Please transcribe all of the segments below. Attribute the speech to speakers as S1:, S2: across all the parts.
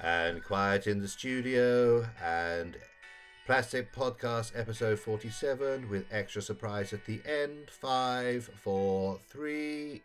S1: and Quiet in the Studio and Plastic Podcast episode 47 with extra surprise at the end. Five, four, three.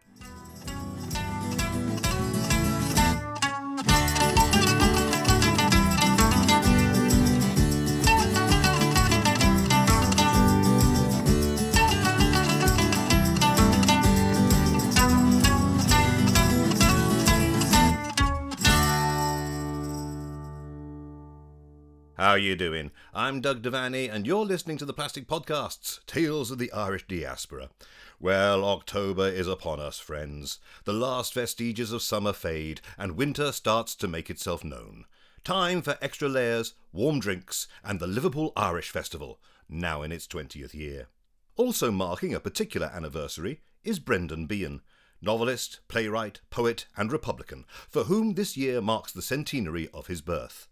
S1: How you doing? I'm Doug Devaney, and you're listening to the Plastic Podcasts, Tales of the Irish Diaspora. Well, October is upon us, friends. The last vestiges of summer fade, and winter starts to make itself known. Time for extra layers, warm drinks, and the Liverpool Irish Festival, now in its 20th year. Also marking a particular anniversary is Brendan Behan, novelist, playwright, poet, and Republican, for whom this year marks the centenary of his birth.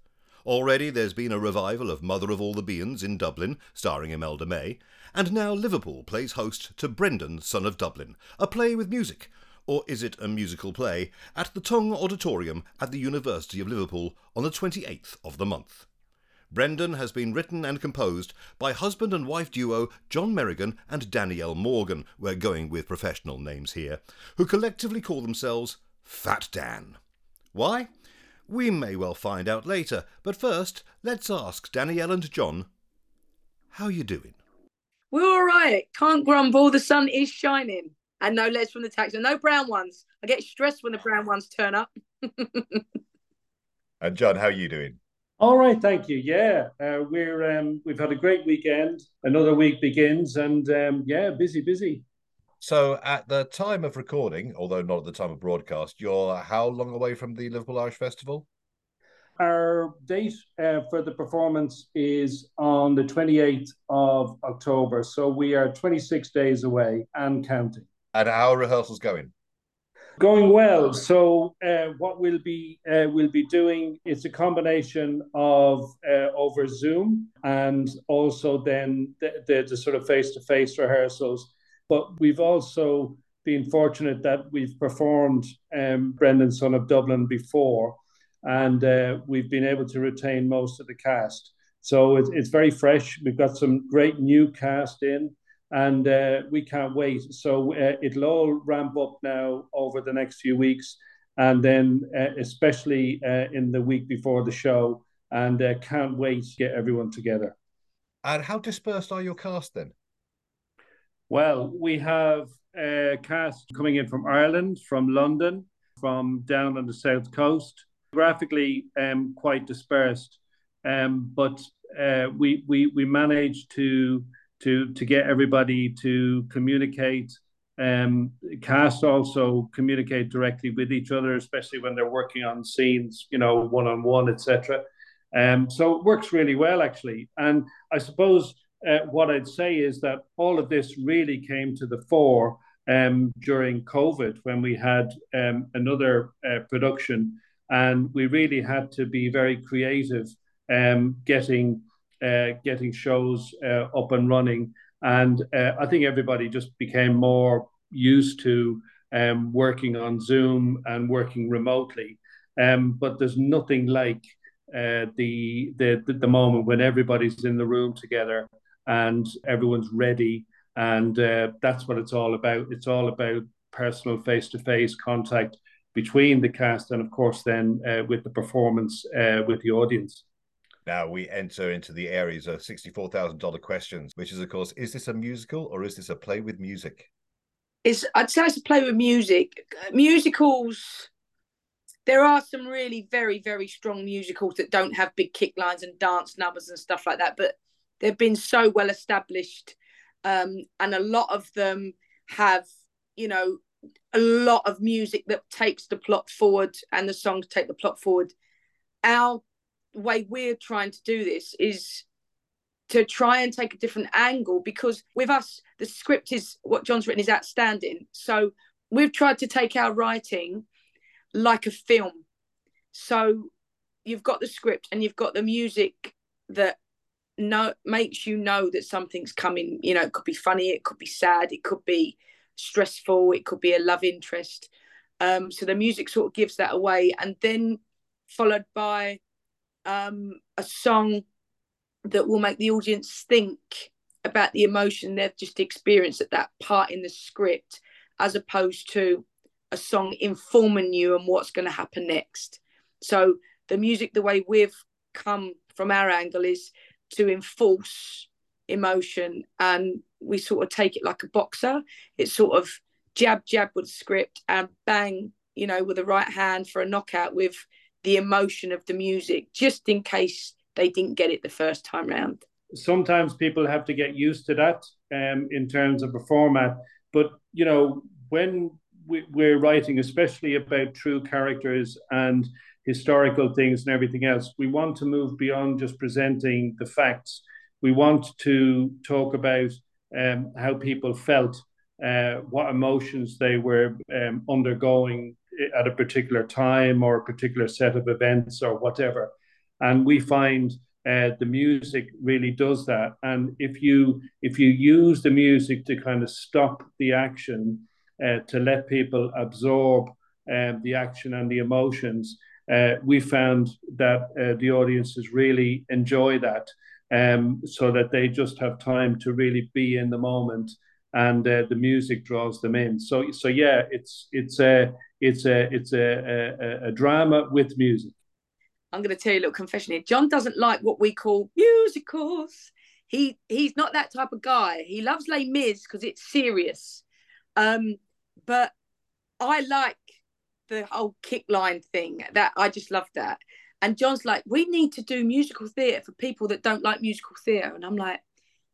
S1: Already there's been a revival of Mother of All the Behans in Dublin, starring Imelda May, and now Liverpool plays host to Brendan, Son of Dublin, a play with music, or is it a musical play, at the Tung Auditorium at the University of Liverpool on the 28th of the month. Brendan has been written and composed by husband and wife duo John Merrigan and Danielle Morgan, we're going with professional names here, who collectively call themselves fatdan. Why? We may well find out later, but first, let's ask Danielle and John, how you doing?
S2: We're all right. Can't grumble. The sun is shining. And no legs from the taxi. No brown ones. I get stressed when the brown ones turn up.
S1: and John, how are you doing?
S3: All right, thank you. Yeah, uh, we're um, we've had a great weekend. Another week begins, and um, yeah, busy, busy.
S1: So, at the time of recording, although not at the time of broadcast, you're how long away from the Liverpool Irish Festival?
S3: Our date uh, for the performance is on the 28th of October. So, we are 26 days away and counting.
S1: And how are rehearsals going?
S3: Going well. So, uh, what we'll be uh, we'll be doing is a combination of uh, over Zoom and also then the, the, the sort of face to face rehearsals but we've also been fortunate that we've performed um, Brendan Son of Dublin before, and uh, we've been able to retain most of the cast. So it's, it's very fresh. We've got some great new cast in, and uh, we can't wait. So uh, it'll all ramp up now over the next few weeks, and then uh, especially uh, in the week before the show. And uh, can't wait to get everyone together.
S1: And how dispersed are your cast then?
S3: Well, we have a cast coming in from Ireland, from London, from down on the south coast. Graphically, um, quite dispersed, um, but uh, we we we managed to to to get everybody to communicate. Um, cast also communicate directly with each other, especially when they're working on scenes, you know, one on one, etc. Um, so it works really well, actually. And I suppose uh, what I'd say is that all of this really came to the fore um, during COVID when we had um, another uh, production, and we really had to be very creative um, getting uh, getting shows uh, up and running. And uh, I think everybody just became more used to um, working on Zoom and working remotely. Um, but there's nothing like uh, the, the the moment when everybody's in the room together and everyone's ready. And uh, that's what it's all about. It's all about personal face to face contact between the cast and, of course, then uh, with the performance uh, with the audience.
S1: Now we enter into the areas of $64,000 questions, which is, of course, is this a musical or is this a play with music?
S2: It's, I'd say it's a play with music. Musicals, there are some really very, very strong musicals that don't have big kick lines and dance numbers and stuff like that. But they've been so well established um, and a lot of them have you know a lot of music that takes the plot forward and the songs take the plot forward. Our way we're trying to do this is to try and take a different angle because with us the script is what john's written is outstanding. So we've tried to take our writing like a film. So you've got the script and you've got the music that know makes you know that something's coming. You know it could be funny it could be sad it could be stressful it could be a love interest. Um so the music sort of gives that away. And then followed by um, a song that will make the audience think about the emotion they've just experienced at that part in the script, as opposed to a song informing you on what's going to happen next. So the music, the way we've come from our angle, is to enforce emotion, and we sort of take it like a boxer. It's sort of jab, jab with script, and bang, you know, with the right hand for a knockout with the emotion of the music, just in case they didn't get it the first time round.
S3: Sometimes people have to get used to that um, in terms of a format, but you know when we, we're writing, especially about true characters and historical things and everything else, we want to move beyond just presenting the facts. We want to talk about um, how people felt, uh, what emotions they were um, undergoing at a particular time or a particular set of events or whatever. And we find uh, the music really does that. And if you if you use the music to kind of stop the action, uh, to let people absorb um, the action and the emotions, uh, we found that uh, the audiences really enjoy that, um, so that they just have time to really be in the moment, and uh, the music draws them in. So so yeah, it's it's a it's a it's a, a, a drama with music.
S2: I'm going to tell you a little confession here. John doesn't like what we call musicals. He he's not that type of guy. He loves Les Mis because it's serious. Um, but I like the whole kick line thing. That I just love that. And John's like, we need to do musical theatre for people that don't like musical theatre. And I'm like,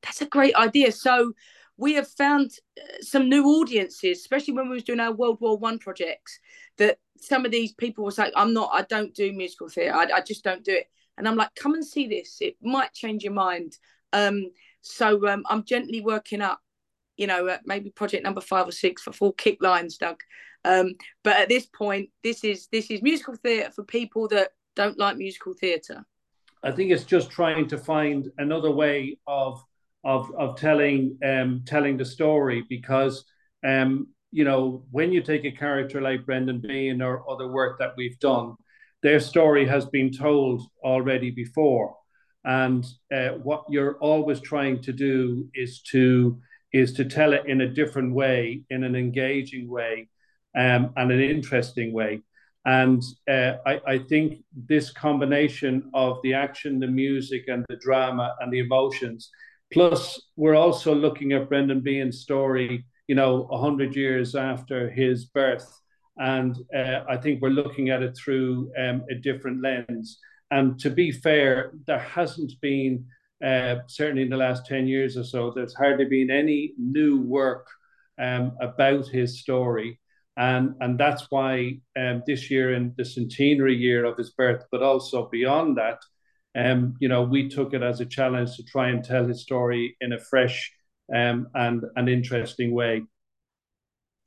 S2: that's a great idea. So we have found uh, some new audiences, especially when we was doing our World War One projects, that some of these people was like, I'm not, I don't do musical theatre. I, I just don't do it. And I'm like, come and see this. It might change your mind. Um, so um, I'm gently working up, you know, maybe project number five or six for full kick lines, Doug. Um, but at this point, this is this is musical theatre for people that don't like musical theatre.
S3: I think it's just trying to find another way of of of telling um, telling the story because um, you know when you take a character like Brendan Behan or other work that we've done, their story has been told already before, and uh, what you're always trying to do is to is to tell it in a different way, in an engaging way, um, and an interesting way. And uh, I, I, think this combination of the action, the music, and the drama and the emotions Plus, we're also looking at Brendan Behan's story, you know, 100 years after his birth. And uh, I think we're looking at it through um, a different lens. And to be fair, there hasn't been, uh, certainly in the last 10 years or so, there's hardly been any new work um, about his story. And, and that's why um, this year, in the centenary year of his birth, but also beyond that, um, you know, we took it as a challenge to try and tell his story in a fresh um, and an interesting way.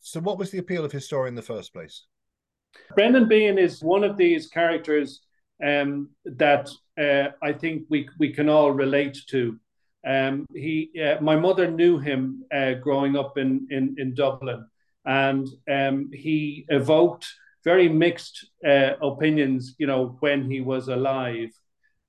S1: So, what was the appeal of his story in the first place?
S3: Brendan Behan is one of these characters um, that uh, I think we we can all relate to. Um, he, uh, my mother knew him uh, growing up in in, in Dublin, and um, he evoked very mixed uh, opinions. You know, when he was alive,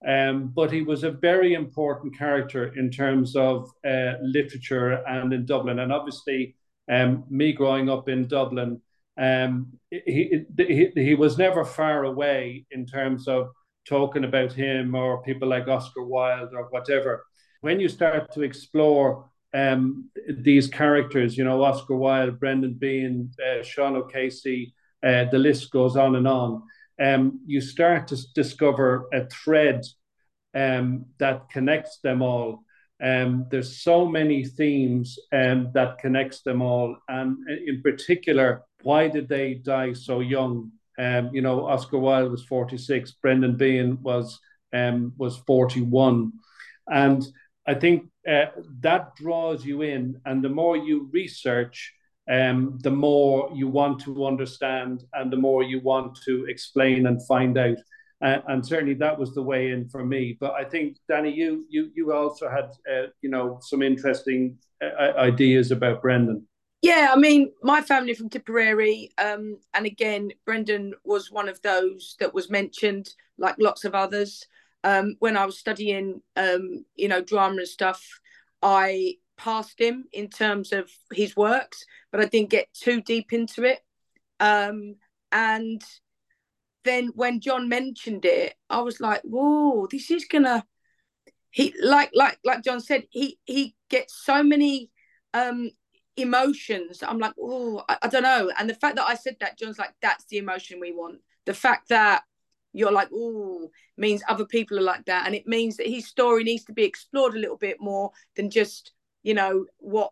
S3: um, but he was a very important character in terms of uh, literature and in Dublin. And obviously, um, me growing up in Dublin, um, he, he, he was never far away in terms of talking about him or people like Oscar Wilde or whatever. When you start to explore um, these characters, you know, Oscar Wilde, Brendan Behan, uh, Sean O'Casey, uh, the list goes on and on um, you start to discover a thread um, that connects them all. Um, there's so many themes um, that connects them all, and in particular, why did they die so young? Um, you know, Oscar Wilde was 46, Brendan Behan was um, was 41, and I think uh, that draws you in, and the more you research, um, the more you want to understand and the more you want to explain and find out. Uh, and certainly that was the way in for me. But I think Danny, you you you also had uh, you know some interesting uh, ideas about Brendan.
S2: Yeah, I mean, my family from Tipperary, um, and again, Brendan was one of those that was mentioned, like lots of others. Um, when I was studying, um, you know, drama and stuff, I passed him in terms of his works, but I didn't get too deep into it. Um, and then when John mentioned it, I was like, "Whoa, this is gonna." He like like like John said, he he gets so many um emotions. I'm like, oh, I, I, don't know. And the fact that I said that, John's like, that's the emotion we want. The fact that you're like, oh, means other people are like that. And it means that his story needs to be explored a little bit more than just, you know, what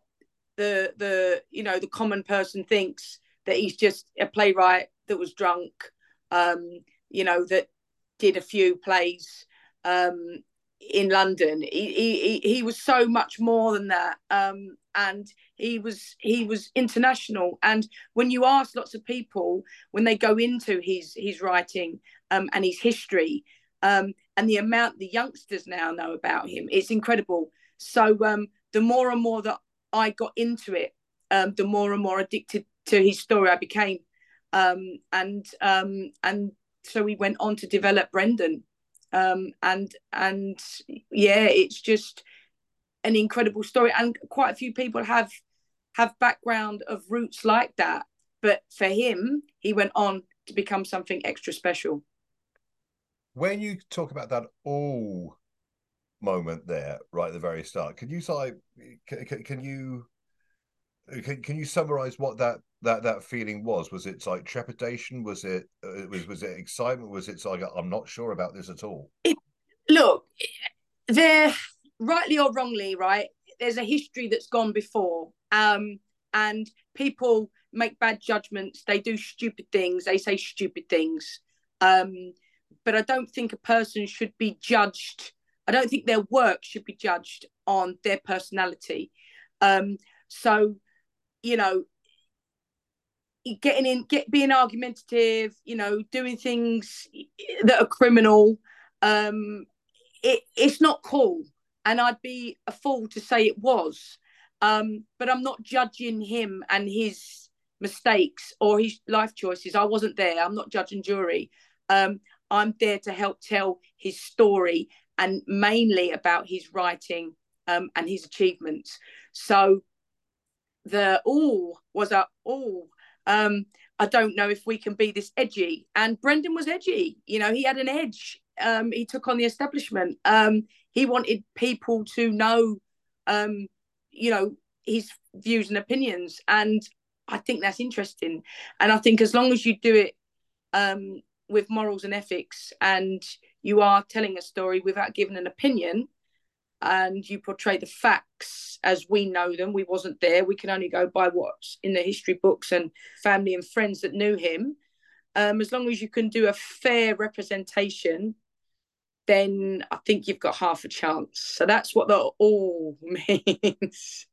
S2: the the you know the common person thinks that he's just a playwright that was drunk, um, you know, that did a few plays um, in London. He, he he was so much more than that, um, and he was he was international. And when you ask lots of people when they go into his his writing um, and his history, um, and the amount the youngsters now know about him, it's incredible. So um, the more and more that I got into it, um, the more and more addicted to his story I became, um, and um, and so we went on to develop Brendan and and yeah, it's just an incredible story, and quite a few people have have background of roots like that. But for him, he went on to become something extra special.
S1: When you talk about that all moment there, right at the very start, can you like can, can you can, can you summarize what that that that feeling was? Was it like trepidation? Was it uh, was was it excitement? Was it like I'm not sure about this at all?
S2: It, look, there, rightly or wrongly, right? There's a history that's gone before, um, and people make bad judgments. They do stupid things. They say stupid things. Um, but I don't think a person should be judged. I don't think their work should be judged on their personality. Um, so you know getting in get being argumentative you know doing things that are criminal um it it's not cool and i'd be a fool to say it was um but i'm not judging him and his mistakes or his life choices i wasn't there i'm not judging jury um i'm there to help tell his story and mainly about his writing um and his achievements so the all was a all. Um, I don't know if we can be this edgy. And Brendan was edgy. You know, he had an edge. Um, he took on the establishment. He wanted people to know, um, you know, his views and opinions. And I think that's interesting. And I think as long as you do it um, with morals and ethics and you are telling a story without giving an opinion, and you portray the facts as we know them. We wasn't there. We can only go by what's in the history books and family and friends that knew him. Um, as long as you can do a fair representation, then I think you've got half a chance. So that's what that all means.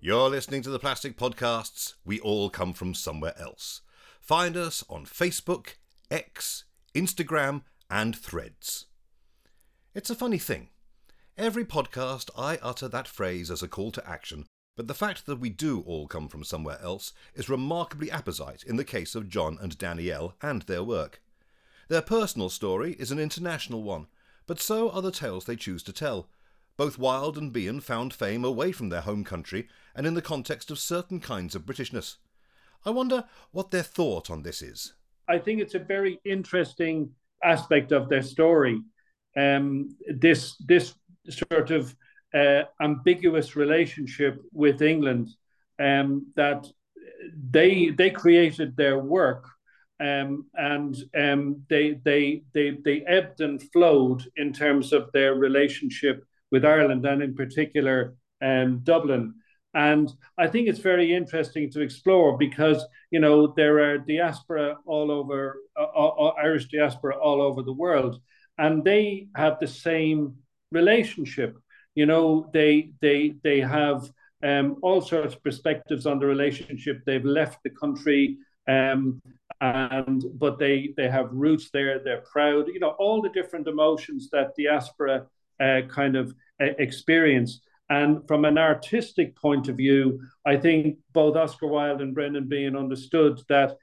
S1: You're listening to the Plastic Podcasts. We all come from somewhere else. Find us on Facebook, X, Instagram, and Threads. It's a funny thing. Every podcast I utter that phrase as a call to action, but the fact that we do all come from somewhere else is remarkably apposite in the case of John and Danielle and their work. Their personal story is an international one, but so are the tales they choose to tell both Wilde and Behan found fame away from their home country and in the context of certain kinds of Britishness. I wonder what their thought on this is.
S3: I think it's a very interesting aspect of their story. Um, this this sort of uh, ambiguous relationship with England um, that they they created their work um, and um, they, they they they ebbed and flowed in terms of their relationship with Ireland and in particular um, Dublin. And I think it's very interesting to explore because you know there are diaspora all over uh, uh, uh, Irish diaspora all over the world, and they have the same relationship. You know, they they they have um, all sorts of perspectives on the relationship. They've left the country, um, and but they they have roots there. They're proud. You know all the different emotions that diaspora uh, kind of uh, experience. And from an artistic point of view, I think both Oscar Wilde and Brendan Behan understood that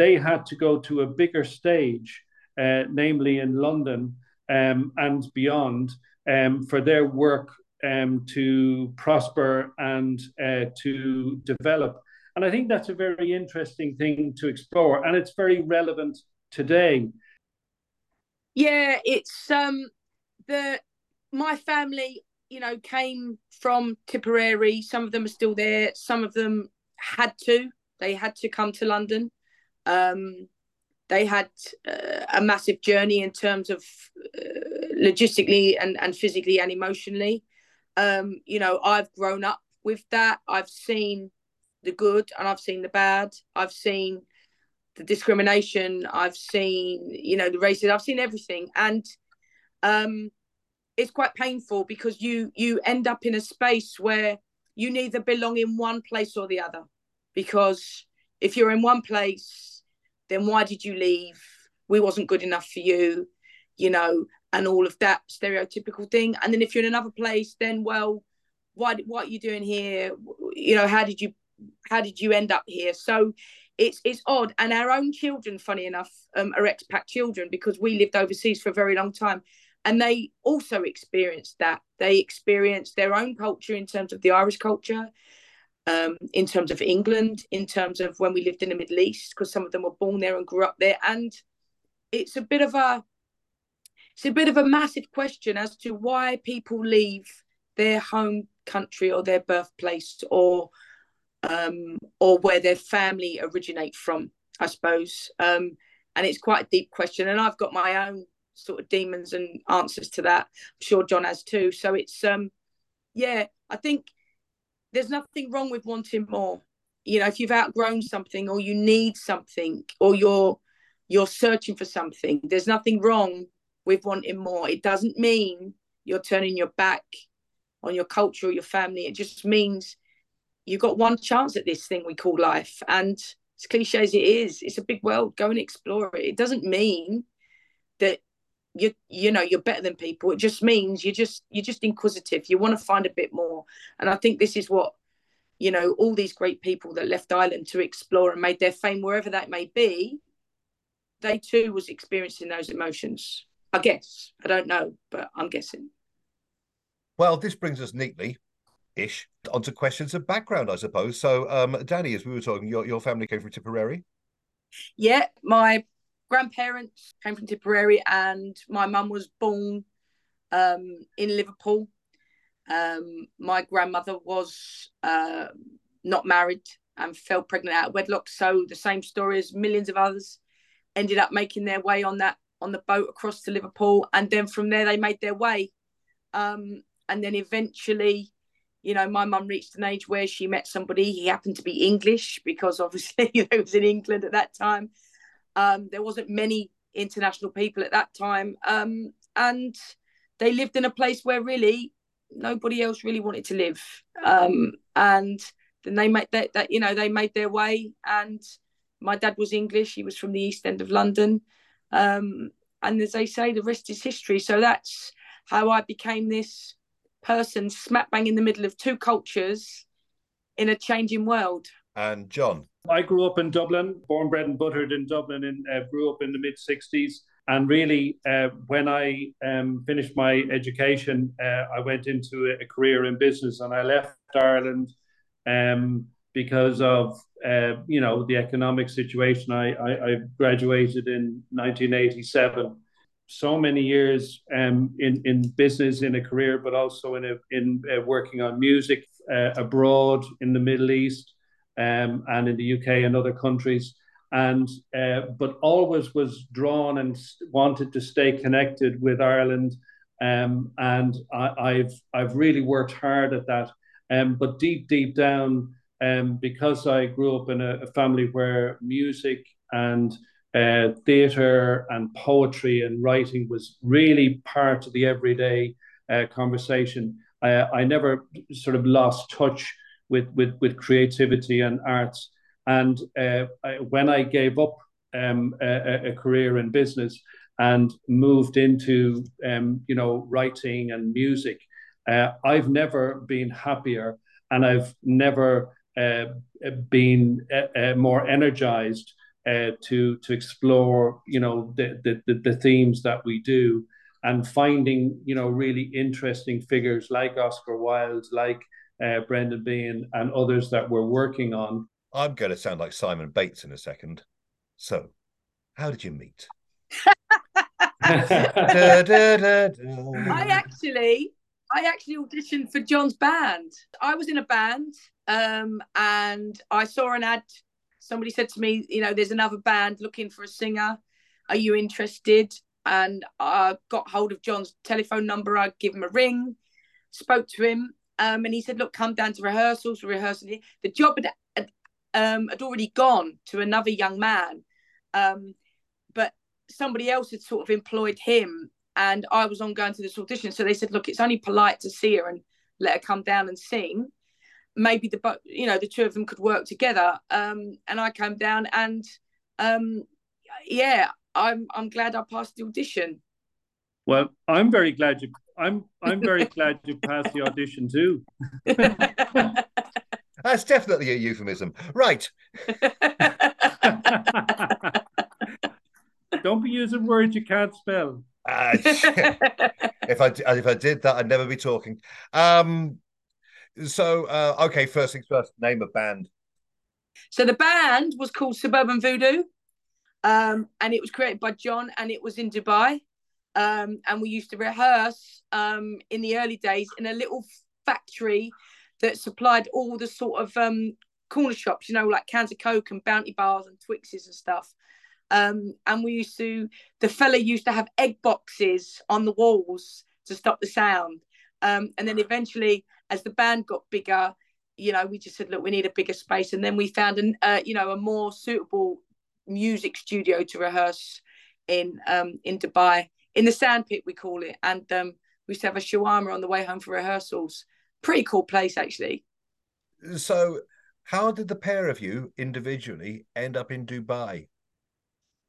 S3: they had to go to a bigger stage, uh, namely in London um, and beyond, um, for their work um, to prosper and uh, to develop. And I think that's a very interesting thing to explore, and it's very relevant today.
S2: Yeah, it's um the my family, you know, came from Tipperary. Some of them are still there. Some of them had to. They had to come to London. Um, they had uh, a massive journey in terms of uh, logistically and, and physically and emotionally. Um, you know, I've grown up with that. I've seen the good and I've seen the bad. I've seen the discrimination. I've seen, you know, the racism. I've seen everything. And um, it's quite painful because you you end up in a space where you neither belong in one place or the other because if you're in one place then why did you leave we wasn't good enough for you you know and all of that stereotypical thing. And then if you're in another place then well why what are you doing here? You know how did you how did you end up here? So it's it's odd. And our own children funny enough um, are expat children because we lived overseas for a very long time. And they also experienced that. They experienced their own culture in terms of the irish culture um, in terms of england in terms of when we lived in the middle east because some of them were born there and grew up there. And it's a bit of a it's a bit of a massive question as to why people leave their home country or their birthplace or um, or where their family originate from i suppose um, and it's quite a deep question and i've got my own sort of demons and answers to that. I'm sure John has too. So it's um yeah, I think there's nothing wrong with wanting more. You know, if you've outgrown something or you need something or you're you're searching for something, there's nothing wrong with wanting more. It doesn't mean you're turning your back on your culture or your family. It just means you've got one chance at this thing we call life. And as cliche as it is, it's a big world. Go and explore it. It doesn't mean that you you know you're better than people it just means you're just you're just inquisitive you want to find a bit more and i think this is what you know all these great people that left ireland to explore and made their fame wherever that may be they too was experiencing those emotions i guess i don't know but i'm guessing
S1: well this brings us neatly ish onto questions of background i suppose so um danny as we were talking your, your family came from tipperary
S2: yeah my grandparents came from Tipperary, and my mum was born um, in Liverpool. Um, my grandmother was uh, not married and fell pregnant out of wedlock. So the same story as millions of others ended up making their way on that on the boat across to Liverpool, and then from there they made their way. Um, and then eventually, you know, my mum reached an age where she met somebody. He happened to be English because obviously it was in England at that time. Um, there wasn't many international people at that time, um, and they lived in a place where really nobody else really wanted to live. Um, and then they made that, that you know they made their way. And my dad was English; he was from the East End of London. Um, and as they say, the rest is history. So that's how I became this person smack bang in the middle of two cultures in a changing world.
S1: And John,
S3: I grew up in Dublin, born, bred, and buttered in Dublin, and uh, grew up in the mid 60s. And really, uh, when I um, finished my education, uh, I went into a career in business and I left Ireland um, because of, uh, you know, the economic situation. I, I, I, graduated in 1987. So many years um, in, in business, in a career, but also in, a, in uh, working on music uh, abroad in the Middle East um, and in the UK and other countries. And uh, but always was drawn and wanted to stay connected with Ireland. Um, and I, have I've really worked hard at that. Um, but deep deep down, um, because I grew up in a, a family where music and uh, theatre and poetry and writing was really part of the everyday uh, conversation. I, I never sort of lost touch with with with creativity and arts. And uh, I, when I gave up um, a, a, career in business and moved into um, you know writing and music. Uh, I've never been happier, and I've never uh, been uh, uh more energized uh, to to explore you know the, the the themes that we do and finding you know really interesting figures like Oscar Wilde, like uh, Brendan Behan, and others that we're working on.
S1: I'm going to sound like Simon Bates in a second. So, how did you meet?
S2: da, da, da, I actually, I actually auditioned for John's band. I was in a band, um, and I saw an ad. Somebody said to me, you know, there's another band looking for a singer. Are you interested? And I got hold of John's telephone number. I give him a ring, spoke to him, um, and he said, "Look, come down to rehearsals. Rehearsing." The job had, had, um, had already gone to another young man, um, but somebody else had sort of employed him, and I was on going to this audition. So they said, "Look, it's only polite to see her and let her come down and sing." Maybe the you know the two of them could work together. Um, and I came down, and um, yeah, I'm I'm glad I passed the audition.
S3: Well, I'm very glad you. I'm I'm very glad you passed the audition too.
S1: That's definitely a euphemism, right?
S3: Don't be using words you can't spell.
S1: Uh, if I if I did that, I'd never be talking. Um, so uh, okay, first things first. Name of band.
S2: So the band was called Suburban Voodoo. Um, and it was created by John, and it was in Dubai. Um, and we used to rehearse um, in the early days in a little factory that supplied all the sort of um, corner shops, you know, like cans of Coke and Bounty bars and Twixes and stuff. Um, and we used to, the fella used to have egg boxes on the walls to stop the sound. Um, and then eventually, as the band got bigger, you know, we just said, look, we need a bigger space. And then we found an, uh, you know, a more suitable music studio to rehearse in um, in Dubai in the sandpit we call it, and um, we used to have a shawarma on the way home for rehearsals. Pretty cool place actually.
S1: So, how did the pair of you individually end up in Dubai?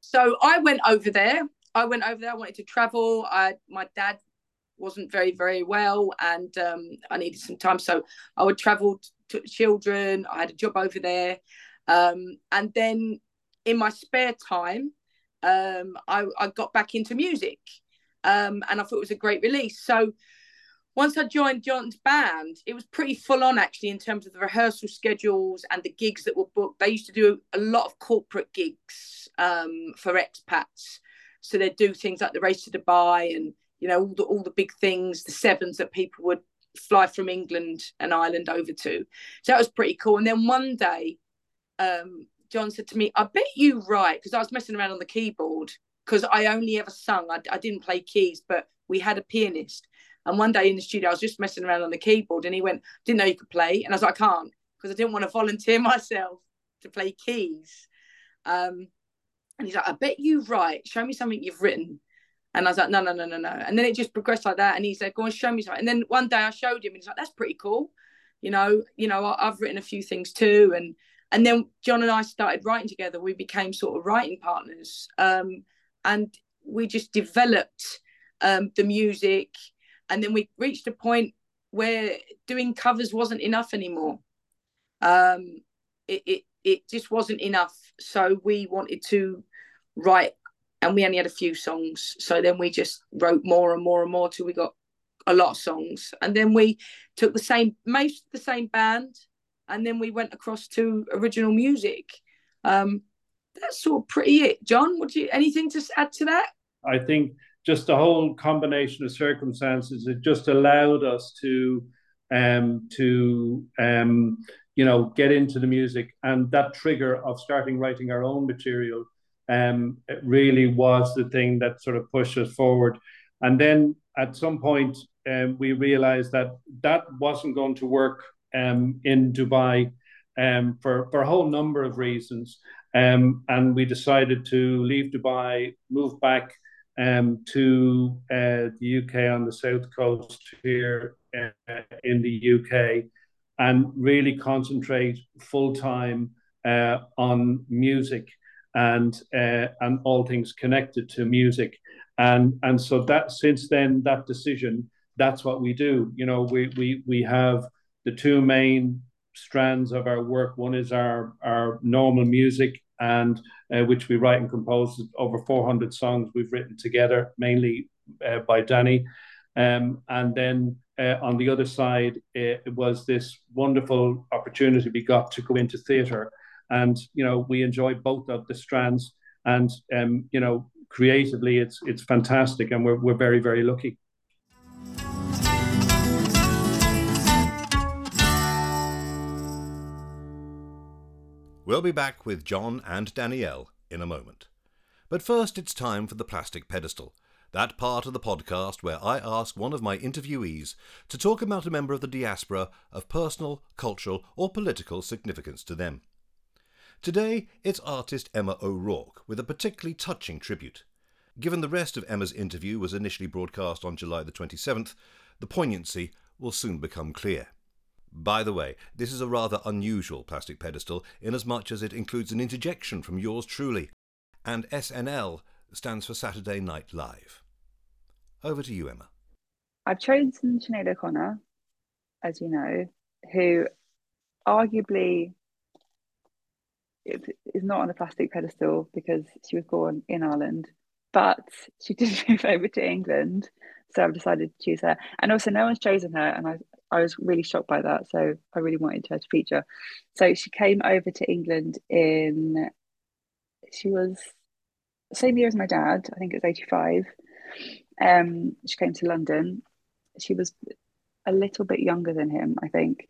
S2: So I went over there. I went over there. I wanted to travel. I my dad wasn't very very well, and um, I needed some time, so I would travel to children. I had a job over there, um, and then in my spare time, um, I, I, got back into music um, and I thought it was a great release. So once I joined John's band, it was pretty full on actually in terms of the rehearsal schedules and the gigs that were booked. They used to do a lot of corporate gigs um, for expats. So they'd do things like the race to Dubai and, you know, all the, all the big things, the sevens that people would fly from England and Ireland over to. So that was pretty cool. And then one day, um, John said to me, I bet you write, because I was messing around on the keyboard, because I only ever sung. I, I didn't play keys, but we had a pianist. And one day in the studio, I was just messing around on the keyboard, and he went, Didn't know you could play. And I was like, I can't, because I didn't want to volunteer myself to play keys. Um, and he's like, I bet you write. Show me something you've written. And I was like, no, no, no, no, no. And then it just progressed like that. And he said, go and show me something. And then one day I showed him, and he's like, that's pretty cool. You know, you know, I've written a few things too. And and then John and I started writing together. We became sort of writing partners, um, and we just developed um, the music. And then we reached a point where doing covers wasn't enough anymore. Um, it, it it just wasn't enough. So we wanted to write, and we only had a few songs. So then we just wrote more and more and more till we got a lot of songs. And then we took the same, most the same band, and then we went across to original music. Um, that's sort of pretty it. John, would you anything to add to that?
S3: I think just the whole combination of circumstances it just allowed us to um, to um, you know get into the music and that trigger of starting writing our own material um, really was the thing that sort of pushed us forward and then at some point um, we realized that that wasn't going to work um, in Dubai um, for, for a whole number of reasons. Um, and we decided to leave Dubai, move back um, to uh, the UK on the south coast here uh, in the UK and really concentrate full time uh, on music. and uh, and all things connected to music. And and so that since then that decision, that's what we do. You know, we we we have the two main strands of our work. One is our our normal music and uh, which we write and compose over 400 songs we've written together, mainly uh, by Danny. Um, and then uh, on the other side, it, it, was this wonderful opportunity we got to go into theatre. And, you know, we enjoy both of the strands. And, um, you know, creatively, it's, it's fantastic. And we're, we're very, very lucky.
S1: We'll be back with John and Danielle in a moment. But first, it's time for the plastic pedestal, that part of the podcast where I ask one of my interviewees to talk about a member of the diaspora of personal, cultural, or political significance to them. Today, it's artist Emma O'Rourke with a particularly touching tribute. Given the rest of Emma's interview was initially broadcast on July the 27th, the poignancy will soon become clear. By the way, this is a rather unusual plastic pedestal inasmuch as it includes an interjection from yours truly, and SNL stands for Saturday Night Live. Over to you, Emma.
S4: I've chosen Sinead O'Connor, as you know, who arguably is not on a plastic pedestal because she was born in Ireland, but she did move over to England. So I've decided to choose her. And also, no one's chosen her, and I, I was really shocked by that. So I really wanted her to feature. So she came over to England in, she was same year as my dad. I think it was 85. Um, she came to London. She was a little bit younger than him, I think.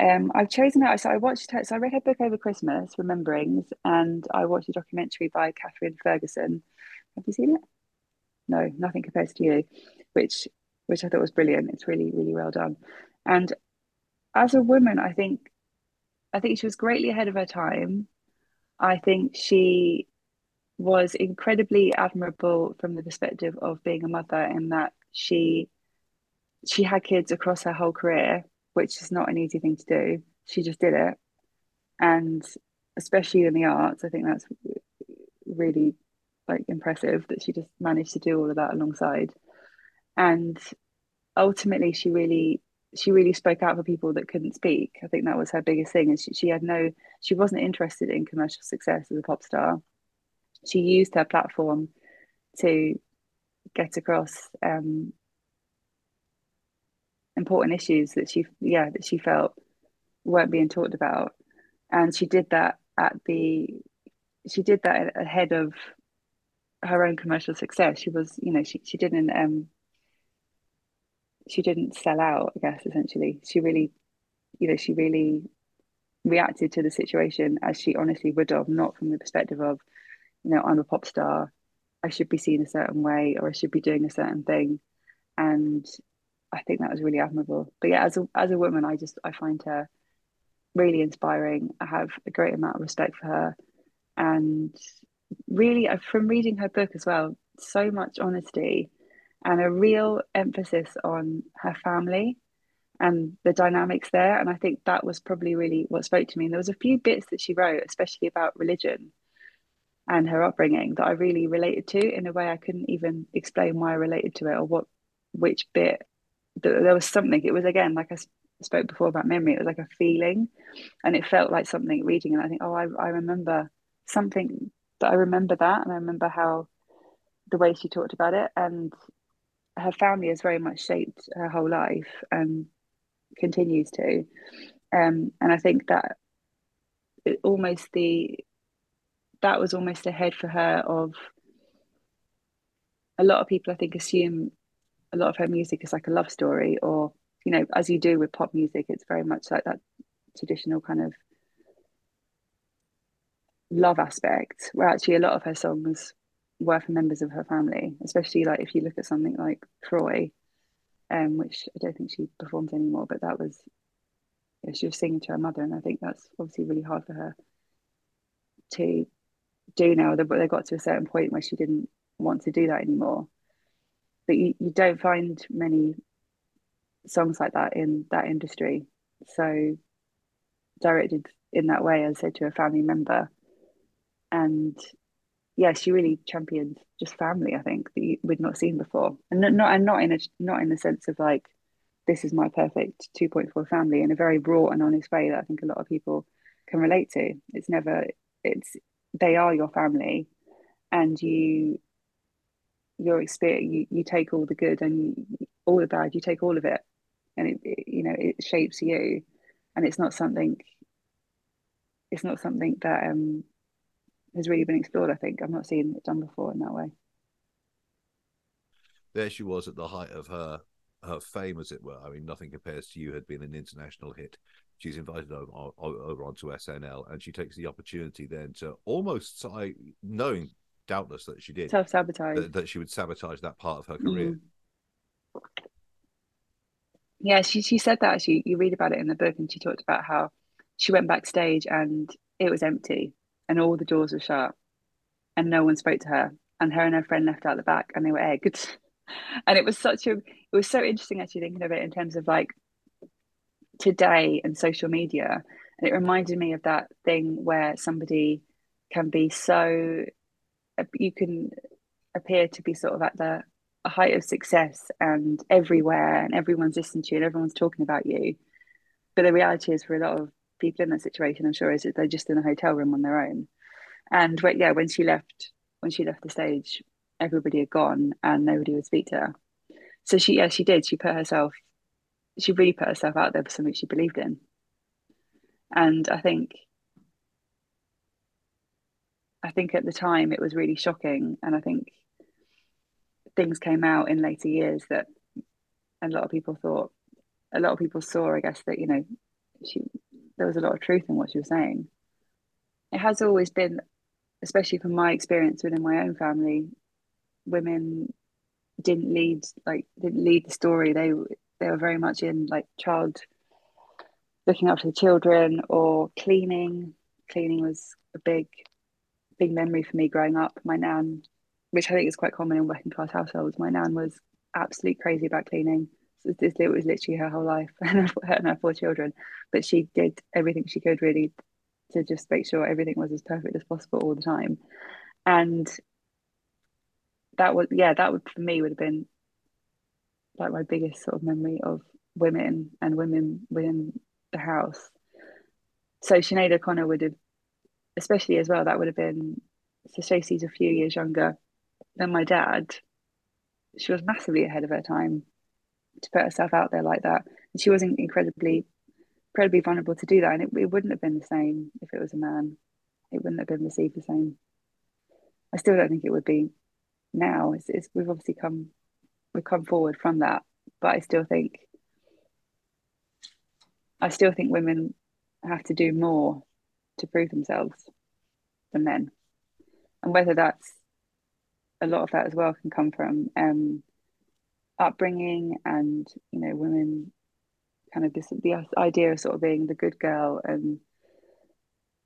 S4: Um, I've chosen her. So I watched her. So I read her book over Christmas, Rememberings, and I watched a documentary by Kathryn Ferguson. Have you seen it? No, nothing compares to you, which which I thought was brilliant. It's really, really well done. And as a woman, I think I think she was greatly ahead of her time. I think she was incredibly admirable from the perspective of being a mother in that she she had kids across her whole career, which is not an easy thing to do. She just did it. And especially in the arts, I think that's really like impressive that she just managed to do all of that alongside. And ultimately she really she really spoke out for people that couldn't speak. I think that was her biggest thing. And she, she had no, she wasn't interested in commercial success as a pop star. She used her platform to get across um, important issues that she, yeah, that she felt weren't being talked about. And she did that at the, she did that ahead of her own commercial success. She was, you know, she, she didn't, um, she didn't sell out, I guess, essentially. She really, you know, she really reacted to the situation as she honestly would have, not from the perspective of, you know, I'm a pop star, I should be seen a certain way or I should be doing a certain thing. And I think that was really admirable. But yeah, as a as a woman, I just I find her really inspiring. I have a great amount of respect for her. And really from reading her book as well, so much honesty and a real emphasis on her family and the dynamics there. And I think that was probably really what spoke to me. And there was a few bits that she wrote, especially about religion and her upbringing, that I really related to in a way I couldn't even explain why I related to it or what which bit. There was something. It was again like I spoke before about memory. It was like a feeling, and it felt like something reading. And I think, oh, I I remember something that I remember that, and I remember how the way she talked about it and her family has very much shaped her whole life and continues to. Um, and I think that it almost the that was almost ahead for her of a lot of people I think assume a lot of her music is like a love story or you know as you do with pop music it's very much like that traditional kind of love aspect where actually a lot of her songs were for members of her family, especially like if you look at something like Troy, um, which I don't think she performs anymore, but that was she was singing to her mother, and I think that's obviously really hard for her to do now. They, they got to a certain point where she didn't want to do that anymore. But you, you don't find many songs like that in that industry. So directed in that way, as I said to a family member, and yeah, she really championed just family. I think that we'd not seen before, and not and not in a not in the sense of like this is my perfect two point four family in a very raw and honest way that I think a lot of people can relate to. It's never it's they are your family, and you your experience you, you take all the good and you, all the bad you take all of it and it, it, you know it shapes you and it's not something it's not something that um has really been explored i think i've not seen it done before in that way
S1: there she was at the height of her her fame as it were i mean nothing compares to you had been an international hit she's invited over, over onto snl and she takes the opportunity then to almost I knowing doubtless that she did
S4: self sabotage
S1: that, that, she would sabotage that part of her career.
S4: Mm. Yeah, she she said that. She you read about it in the book, and she talked about how she went backstage and it was empty, and all the doors were shut, and no one spoke to her, and her and her friend left out the back, and they were egged. and it was such a it was so interesting actually thinking of it in terms of like today and social media and it reminded me of that thing where somebody can be so you can appear to be sort of at the height of success and everywhere and everyone's listening to you and everyone's talking about you but the reality is for a lot of people in that situation i'm sure is that they're just in a hotel room on their own. And yeah when she left when she left the stage everybody had gone and nobody would speak to her. So she yeah she did. She put herself she really put herself out there for something she believed in. And i think I think at the time it was really shocking, and I think things came out in later years that a lot of people thought, a lot of people saw, I guess, that you know, she there was a lot of truth in what she was saying. It has always been, especially from my experience within my own family, women didn't lead like didn't lead the story. They they were very much in like child looking after the children or cleaning. Cleaning was a big big memory for me growing up. My nan, which I think is quite common in working class households, my nan was absolutely crazy about cleaning. It was literally her whole life, and her and her four children. But she did everything she could really to just make sure everything was as perfect as possible all the time. And that was, yeah, that would for me would have been like my biggest sort of memory of women and women within the house. So Sinead O'Connor would have especially as well, that would have been so Stacey's a few years younger than my dad. She was massively ahead of her time to put herself out there like that. And she was incredibly, incredibly vulnerable to do that. And it, it wouldn't have been the same if it was a man. It wouldn't have been received the same. I still don't think it would be now. It's, it's, we've obviously come, we've come forward from that, but I still think, I still think women have to do more to prove themselves than men. And whether that's a lot of that as well can come from um, upbringing and, you know, women kind of this the idea of sort of being the good girl and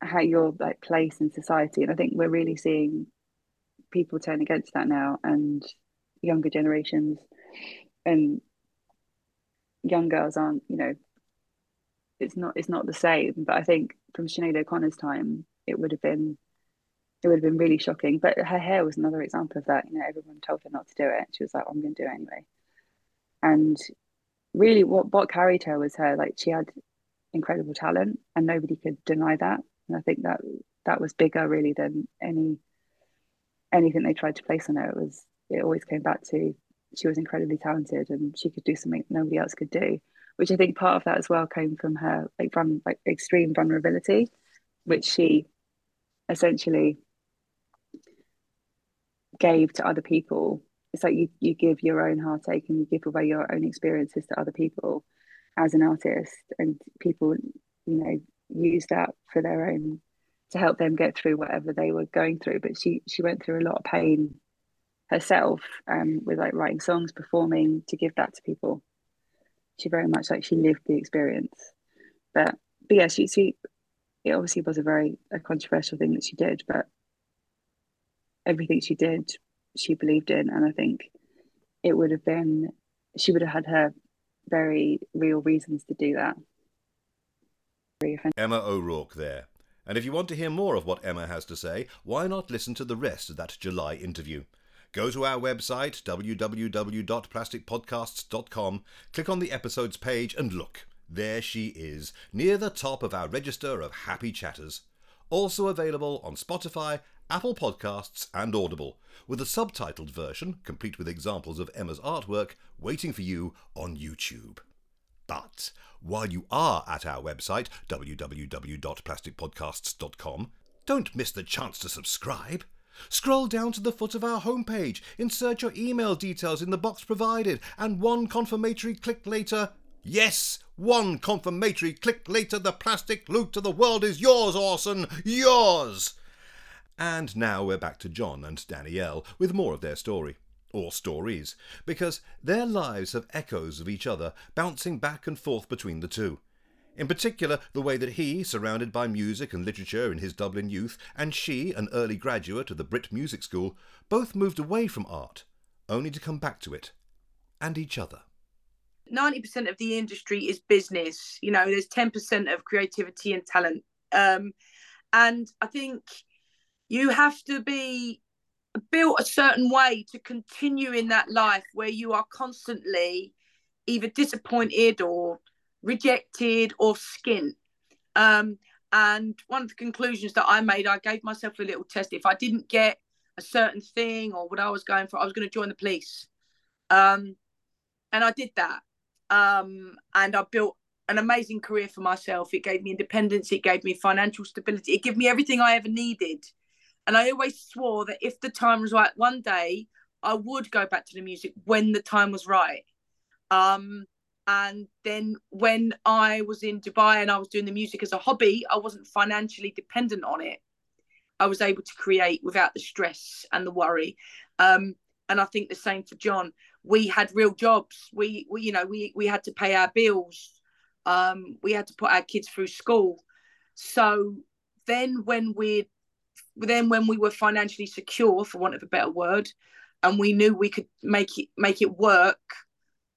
S4: how your like place in society. And I think we're really seeing people turn against that now and younger generations and young girls aren't, you know, it's not it's not the same. But I think from Sinead O'Connor's time, it would have been it would have been really shocking. But her hair was another example of that. You know, everyone told her not to do it. She was like, oh, I'm going to do it anyway. And really, what what carried her was her like she had incredible talent, and nobody could deny that. And I think that that was bigger really than any anything they tried to place on her. It was it always came back to she was incredibly talented and she could do something nobody else could do which I think part of that as well came from her like from like extreme vulnerability, which she essentially gave to other people. It's like you you give your own heartache and you give away your own experiences to other people as an artist, and people you know use that for their own to help them get through whatever they were going through. But she she went through a lot of pain herself um, with like writing songs, performing to give that to people she very much like she lived the experience. But but yeah, she she it obviously was a very a controversial thing that she did, but everything she did, she believed in, and I think it would have been she would have had her very real reasons to do that.
S1: Emma O'Rourke there. And if you want to hear more of what Emma has to say, why not listen to the rest of that July interview? Go to our website, www.plasticpodcasts.com, click on the episodes page, and look. There she is, near the top of our register of happy chatters. Also available on Spotify, Apple Podcasts, and Audible, with a subtitled version, complete with examples of Emma's artwork, waiting for you on YouTube. But while you are at our website, www.plasticpodcasts.com, don't miss the chance to subscribe. Scroll down to the foot of our homepage, insert your email details in the box provided, and one confirmatory click later. Yes, one confirmatory click later, the plastic loot to the world is yours, Orson! Yours! And now we're back to John and Danielle with more of their story. Or stories, because their lives have echoes of each other bouncing back and forth between the two. In particular, the way that he, surrounded by music and literature in his Dublin youth, and she, an early graduate of the Brit Music School, both moved away from art, only to come back to it and each other.
S2: 90% of the industry is business. You know, there's 10% of creativity and talent. Um, and I think you have to be built a certain way to continue in that life where you are constantly either disappointed or rejected or skint. Um, and one of the conclusions that I made, I gave myself a little test. If I didn't get a certain thing or what I was going for, I was going to join the police. Um, and I did that. Um, and I built an amazing career for myself. It gave me independence, it gave me financial stability, it gave me everything I ever needed. And I always swore that if the time was right, one day I would go back to the music when the time was right. Um, and then when I was in Dubai and I was doing the music as a hobby, I wasn't financially dependent on it. I was able to create without the stress and the worry. Um, and I think the same for John. We had real jobs. We, we you know, we we had to pay our bills. Um, we had to put our kids through school. So then when we then when we were financially secure, for want of a better word, and we knew we could make it make it work,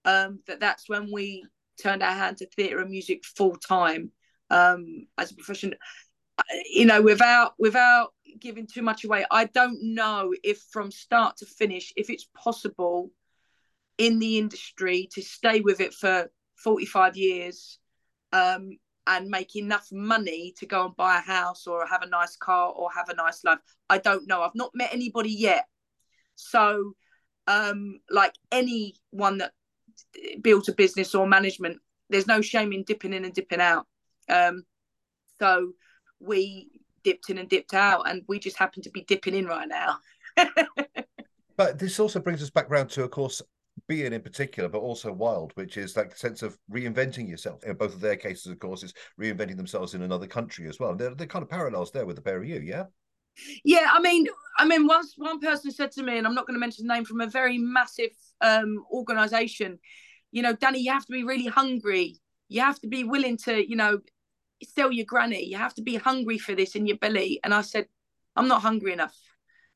S2: um, that that's when we turned our hand to theatre and music full time um, as a profession. You know, without without giving too much away, I don't know if from start to finish, if it's possible in the industry to stay with it for 45 years um, and make enough money to go and buy a house or have a nice car or have a nice life. I don't know. I've not met anybody yet. So, um, like anyone that builds a business or management, there's no shame in dipping in and dipping out. Um, so we dipped in and dipped out, and we just happen to be dipping in right now.
S5: but this also brings us back round to, of course, Behan in particular, but also Wilde, which is that sense of reinventing yourself. In both of their cases, of course, is reinventing themselves in another country as well. They're, they're kind of parallels there with the pair of you, yeah.
S2: Yeah, I mean, I mean, once one person said to me, and I'm not going to mention the name from a very massive um, organization, you know, Danny, you have to be really hungry. You have to be willing to, you know, sell your granny. You have to be hungry for this in your belly. And I said, I'm not hungry enough.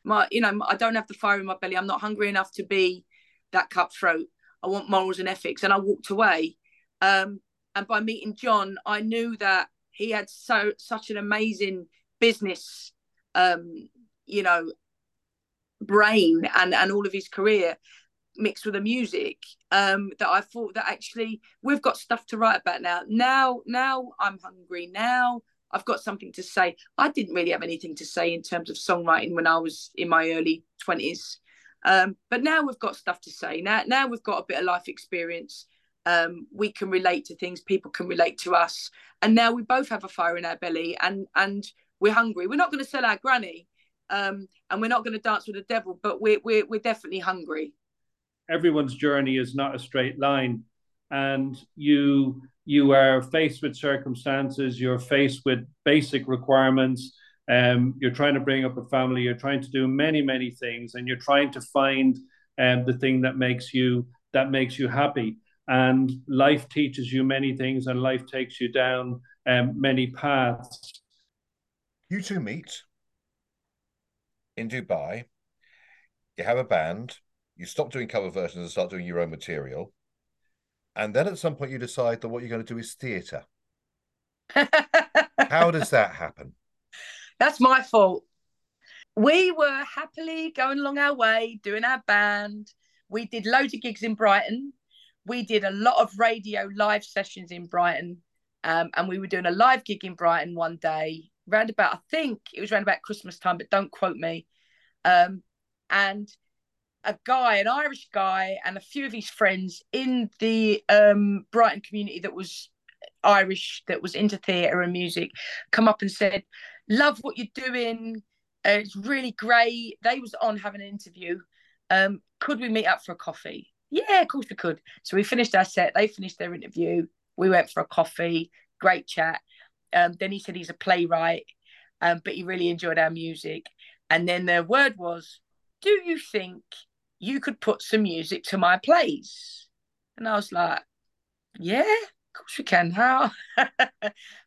S2: My, you know, I don't have the fire in my belly. I'm not hungry enough to be that cutthroat. I want morals and ethics. And I walked away. Um, and by meeting John, I knew that he had so such an amazing business, um, you know, brain and and all of his career mixed with the music um, that I thought that actually we've got stuff to write about now. Now, now I'm hungry. Now I've got something to say. I didn't really have anything to say in terms of songwriting when I was in my early twenties. Um, but now we've got stuff to say. Now, now we've got a bit of life experience. Um, we can relate to things. People can relate to us. And now we both have a fire in our belly, and and we're hungry. We're not going to sell our granny, um, and we're not going to dance with the devil. But we're we're we're definitely hungry.
S3: Everyone's journey is not a straight line, and you you are faced with circumstances. You're faced with basic requirements um, you're trying to bring up a family, you're trying to do many, many things, and you're trying to find um, the thing that makes you that makes you happy. And life teaches you many things, and life takes you down um, many paths.
S5: You two meet in Dubai. You have a band. You stop doing cover versions and start doing your own material. And then at some point, you decide that what you're going to do is theatre. How does that happen?
S2: That's my fault. We were happily going along our way, doing our band. We did loads of gigs in Brighton. We did a lot of radio live sessions in Brighton. Um, and we were doing a live gig in Brighton one day, round about, I think it was around about Christmas time, but don't quote me. Um, and a guy, an Irish guy, and a few of his friends in the um, Brighton community that was Irish, that was into theatre and music, come up and said, "Love what you're doing. Uh, it's really great." They was on having an interview. Um, could we meet up for a coffee? Yeah, of course we could. So we finished our set. They finished their interview. We went for a coffee. Great chat. Um, then he said he's a playwright, um, but he really enjoyed our music. And then the word was, "Do you think you could put some music to my plays?" And I was like, "Yeah, course we can. How how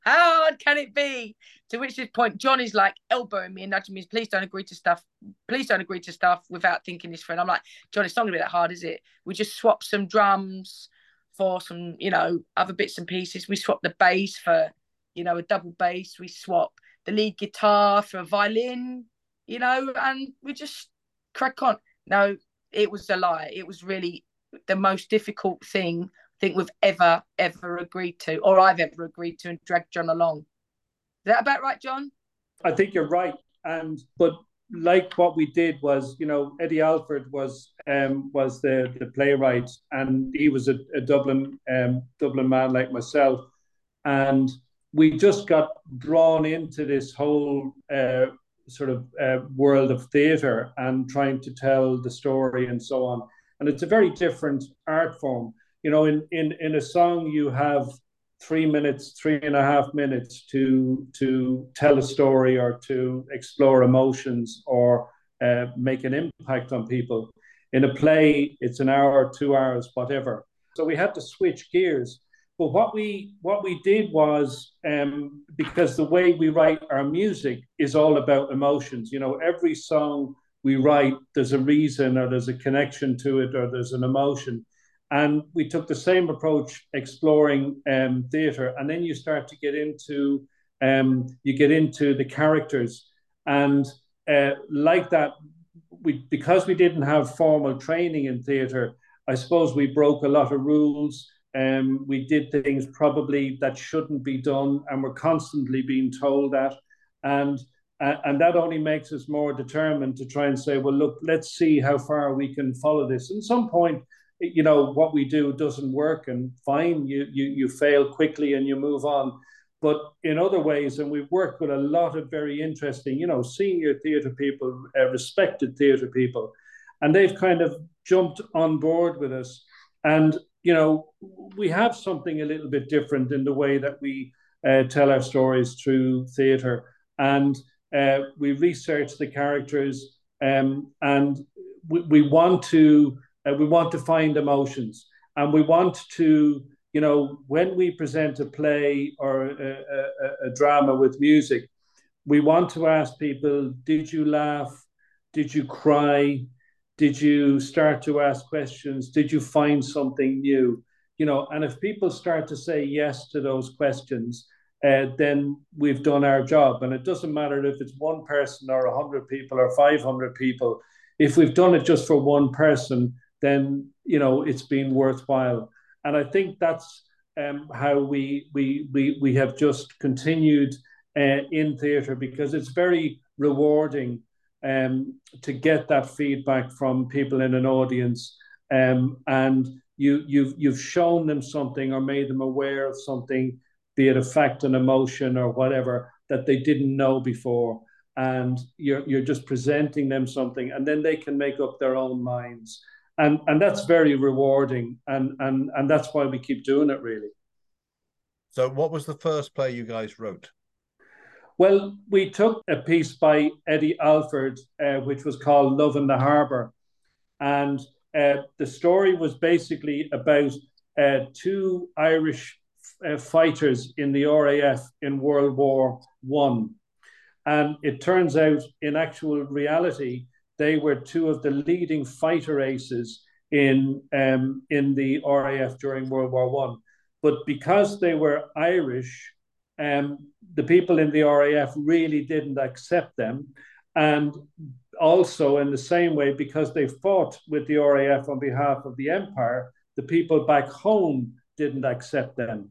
S2: hard can it be?" To which this point, John is like elbowing me and nudging me. Please don't agree to stuff. Please don't agree to stuff without thinking this friend. I'm like, John, it's not gonna be that hard, is it? We just swap some drums for some, you know, other bits and pieces. We swap the bass for, you know, a double bass. We swap the lead guitar for a violin you know, and we just crack on. No, it was a lie. It was really the most difficult thing think we've ever, ever agreed to, or I've ever agreed to, and dragged John along. Is that about right, John?
S3: I think you're right. And but like what we did was, you know, Eddie Alford was um was the the playwright, and he was a, a Dublin um Dublin man like myself, and we just got drawn into this whole uh, sort of uh, world of theatre and trying to tell the story and so on. And it's a very different art form. You know, in in in a song you have three minutes, three and a half minutes to to tell a story or to explore emotions or uh, make an impact on people. In a play, it's an hour, two hours, whatever. So we had to switch gears but what we what we did was um, because the way we write our music is all about emotions. You know, every song we write, there's a reason or there's a connection to it or there's an emotion. And we took the same approach exploring um, theatre, and then you start to get into um, you get into the characters, and uh, like that, we because we didn't have formal training in theatre, I suppose we broke a lot of rules um, we did things probably that shouldn't be done, and we're constantly being told that. And and that only makes us more determined to try and say, well, look, let's see how far we can follow this. At some point, you know, what we do doesn't work, and fine, you you you fail quickly and you move on. But in other ways, and we've worked with a lot of very interesting, you know, senior theatre people, uh, respected theatre people, and they've kind of jumped on board with us. And you know, we have something a little bit different in the way that we uh, tell our stories through theatre, and uh, we research the characters, um, and we, we want to uh, we want to find emotions, and we want to you know when we present a play or a, a, a drama with music, we want to ask people, did you laugh? Did you cry? Did you start to ask questions? Did you find something new? You know, and if people start to say yes to those questions, uh, then we've done our job. And it doesn't matter if it's one person or 100 people or 500 people. If we've done it just for one person, then, you know, it's been worthwhile. And I think that's um, how we, we, we, we have just continued uh, in theatre because it's very rewarding um, to get that feedback from people in an audience. Um, and you, you've, you've shown them something or made them aware of something, be it a fact, an emotion, or whatever, that they didn't know before. And you're, you're just presenting them something, and then they can make up their own minds. And, and that's very rewarding. And, and, and that's why we keep doing it, really.
S5: So, what was the first play you guys wrote?
S3: Well, we took a piece by Eddie Alford, uh, which was called Love in the Harbour. And uh, the story was basically about uh, two Irish uh, fighters in the RAF in World War One. And it turns out, in actual reality, they were two of the leading fighter aces in, um, in the RAF during World War One. But because they were Irish, um, the people in the RAF really didn't accept them. And also, in the same way, because they fought with the RAF on behalf of the empire, the people back home didn't accept them.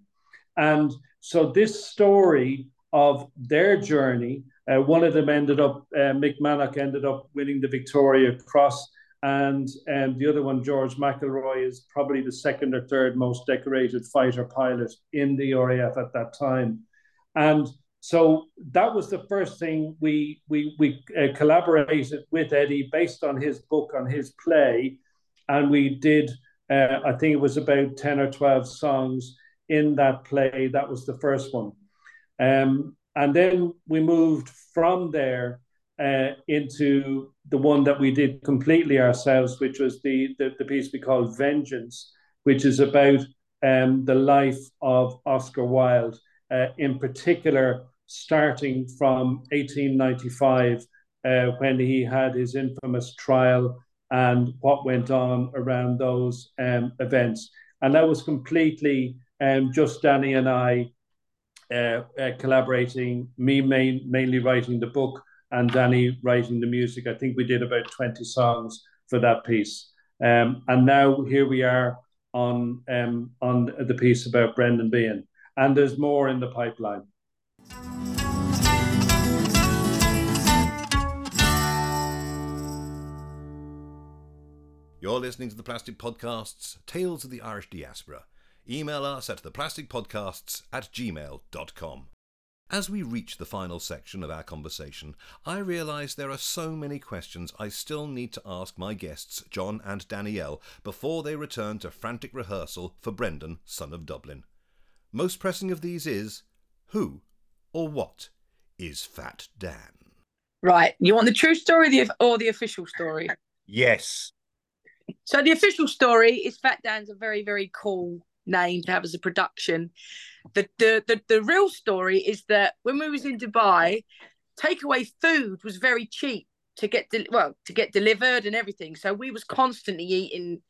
S3: And so, this story of their journey, uh, one of them ended up, uh, Mick ended up winning the Victoria Cross. And, and the other one, George McElroy, is probably the second or third most decorated fighter pilot in the RAF at that time. And so that was the first thing we we we uh, collaborated with Eddie based on his book on his play, and we did. Uh, I think it was about ten or twelve songs in that play. That was the first one, um, and then we moved from there uh, into the one that we did completely ourselves, which was the the, the piece we called Vengeance, which is about um, the life of Oscar Wilde, uh, in particular starting from 1895 uh, when he had his infamous trial and what went on around those um, events. And that was completely um, just Danny and I uh, uh, collaborating, me main, mainly writing the book and Danny writing the music. I think we did about 20 songs for that piece. Um, and now here we are on um, on the piece about Brendan Behan. And there's more in the pipeline.
S1: You're listening to the Plastic Podcasts, Tales of the Irish Diaspora. Email us at theplasticpodcasts at gmail.com. As we reach the final section of our conversation, I realise there are so many questions I still need to ask my guests, John and Danielle, before they return to frantic rehearsal for Brendan, son of Dublin. Most pressing of these is who or what is Fat Dan?
S2: Right. You want the true story or the official story?
S5: Yes.
S2: So the official story is Fat Dan's a very, very cool name to have as a production. The the the, the real story is that when we was in Dubai, takeaway food was very cheap to get de- well to get delivered and everything. So we was constantly eating,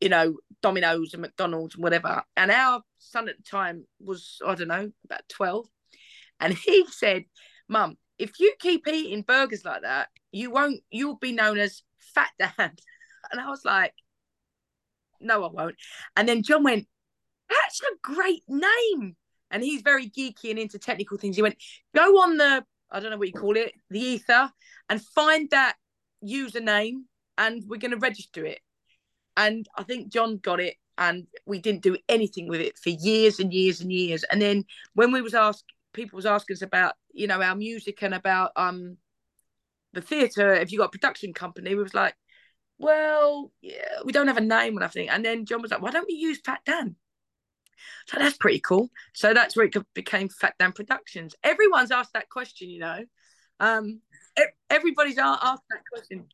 S2: you know, Domino's and McDonald's and whatever. And our son at the time was I don't know about twelve, and he said, Mum, if you keep eating burgers like that, you won't, you'll be known as Fat Dad. And I was like, No, I won't. And then John went, That's a great name. And he's very geeky and into technical things. He went, Go on the, I don't know what you call it, the ether, and find that username, and we're going to register it. And I think John got it and we didn't do anything with it for years and years and years. And then when we was asked people was asking us about you know our music and about um the theatre if you got a production company we was like well yeah we don't have a name or nothing and then john was like why don't we use fat dan so that's pretty cool. So that's where it became fat dan productions. Everyone's asked that question you know. Um everybody's asked that question.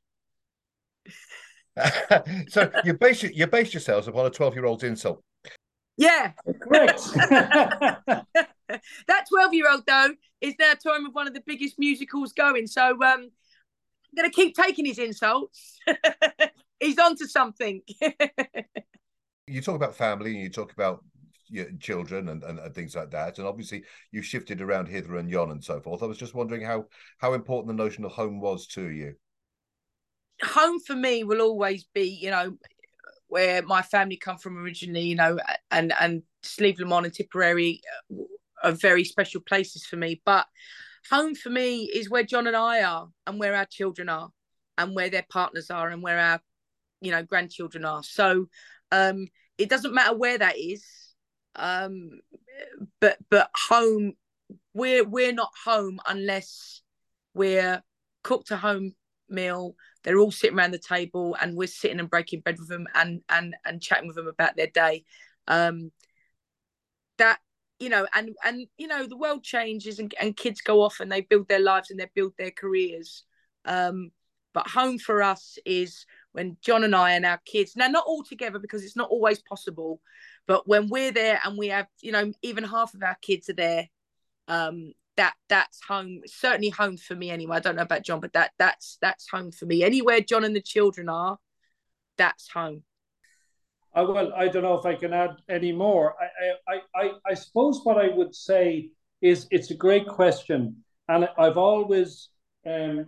S5: So you base you base yourselves upon a 12 year old's insult.
S2: Yeah.
S3: Correct.
S2: That 12 year old, though, is now touring with one of the biggest musicals going. So um, I'm going to keep taking his insults. He's on to something.
S5: you talk about family and you talk about children and, and, and, things like that. And obviously, you've shifted around hither and yon and so forth. I was just wondering how how important the notion of home was to you.
S2: Home for me will always be, you know, where my family come from originally, you know, and and Slieve Leman and Tipperary are very special places for me. But home for me is where John and I are, and where our children are, and where their partners are, and where our, you know, grandchildren are. So um, it doesn't matter where that is, um, but but home, we're we're not home unless we're cooked a home meal. They're all sitting around the table, and we're sitting and breaking bread with them, and and and chatting with them about their day. Um, that you know and and you know the world changes and, and kids go off and they build their lives and they build their careers um but home for us is when john and i and our kids now not all together because it's not always possible but when we're there and we have you know even half of our kids are there um that that's home certainly home for me anyway. I don't know about john but that that's that's home for me. Anywhere john and the children are that's home.
S3: Uh, well, I don't know if I can add any more. I, I, I, I suppose what I would say is it's a great question, and I've always um,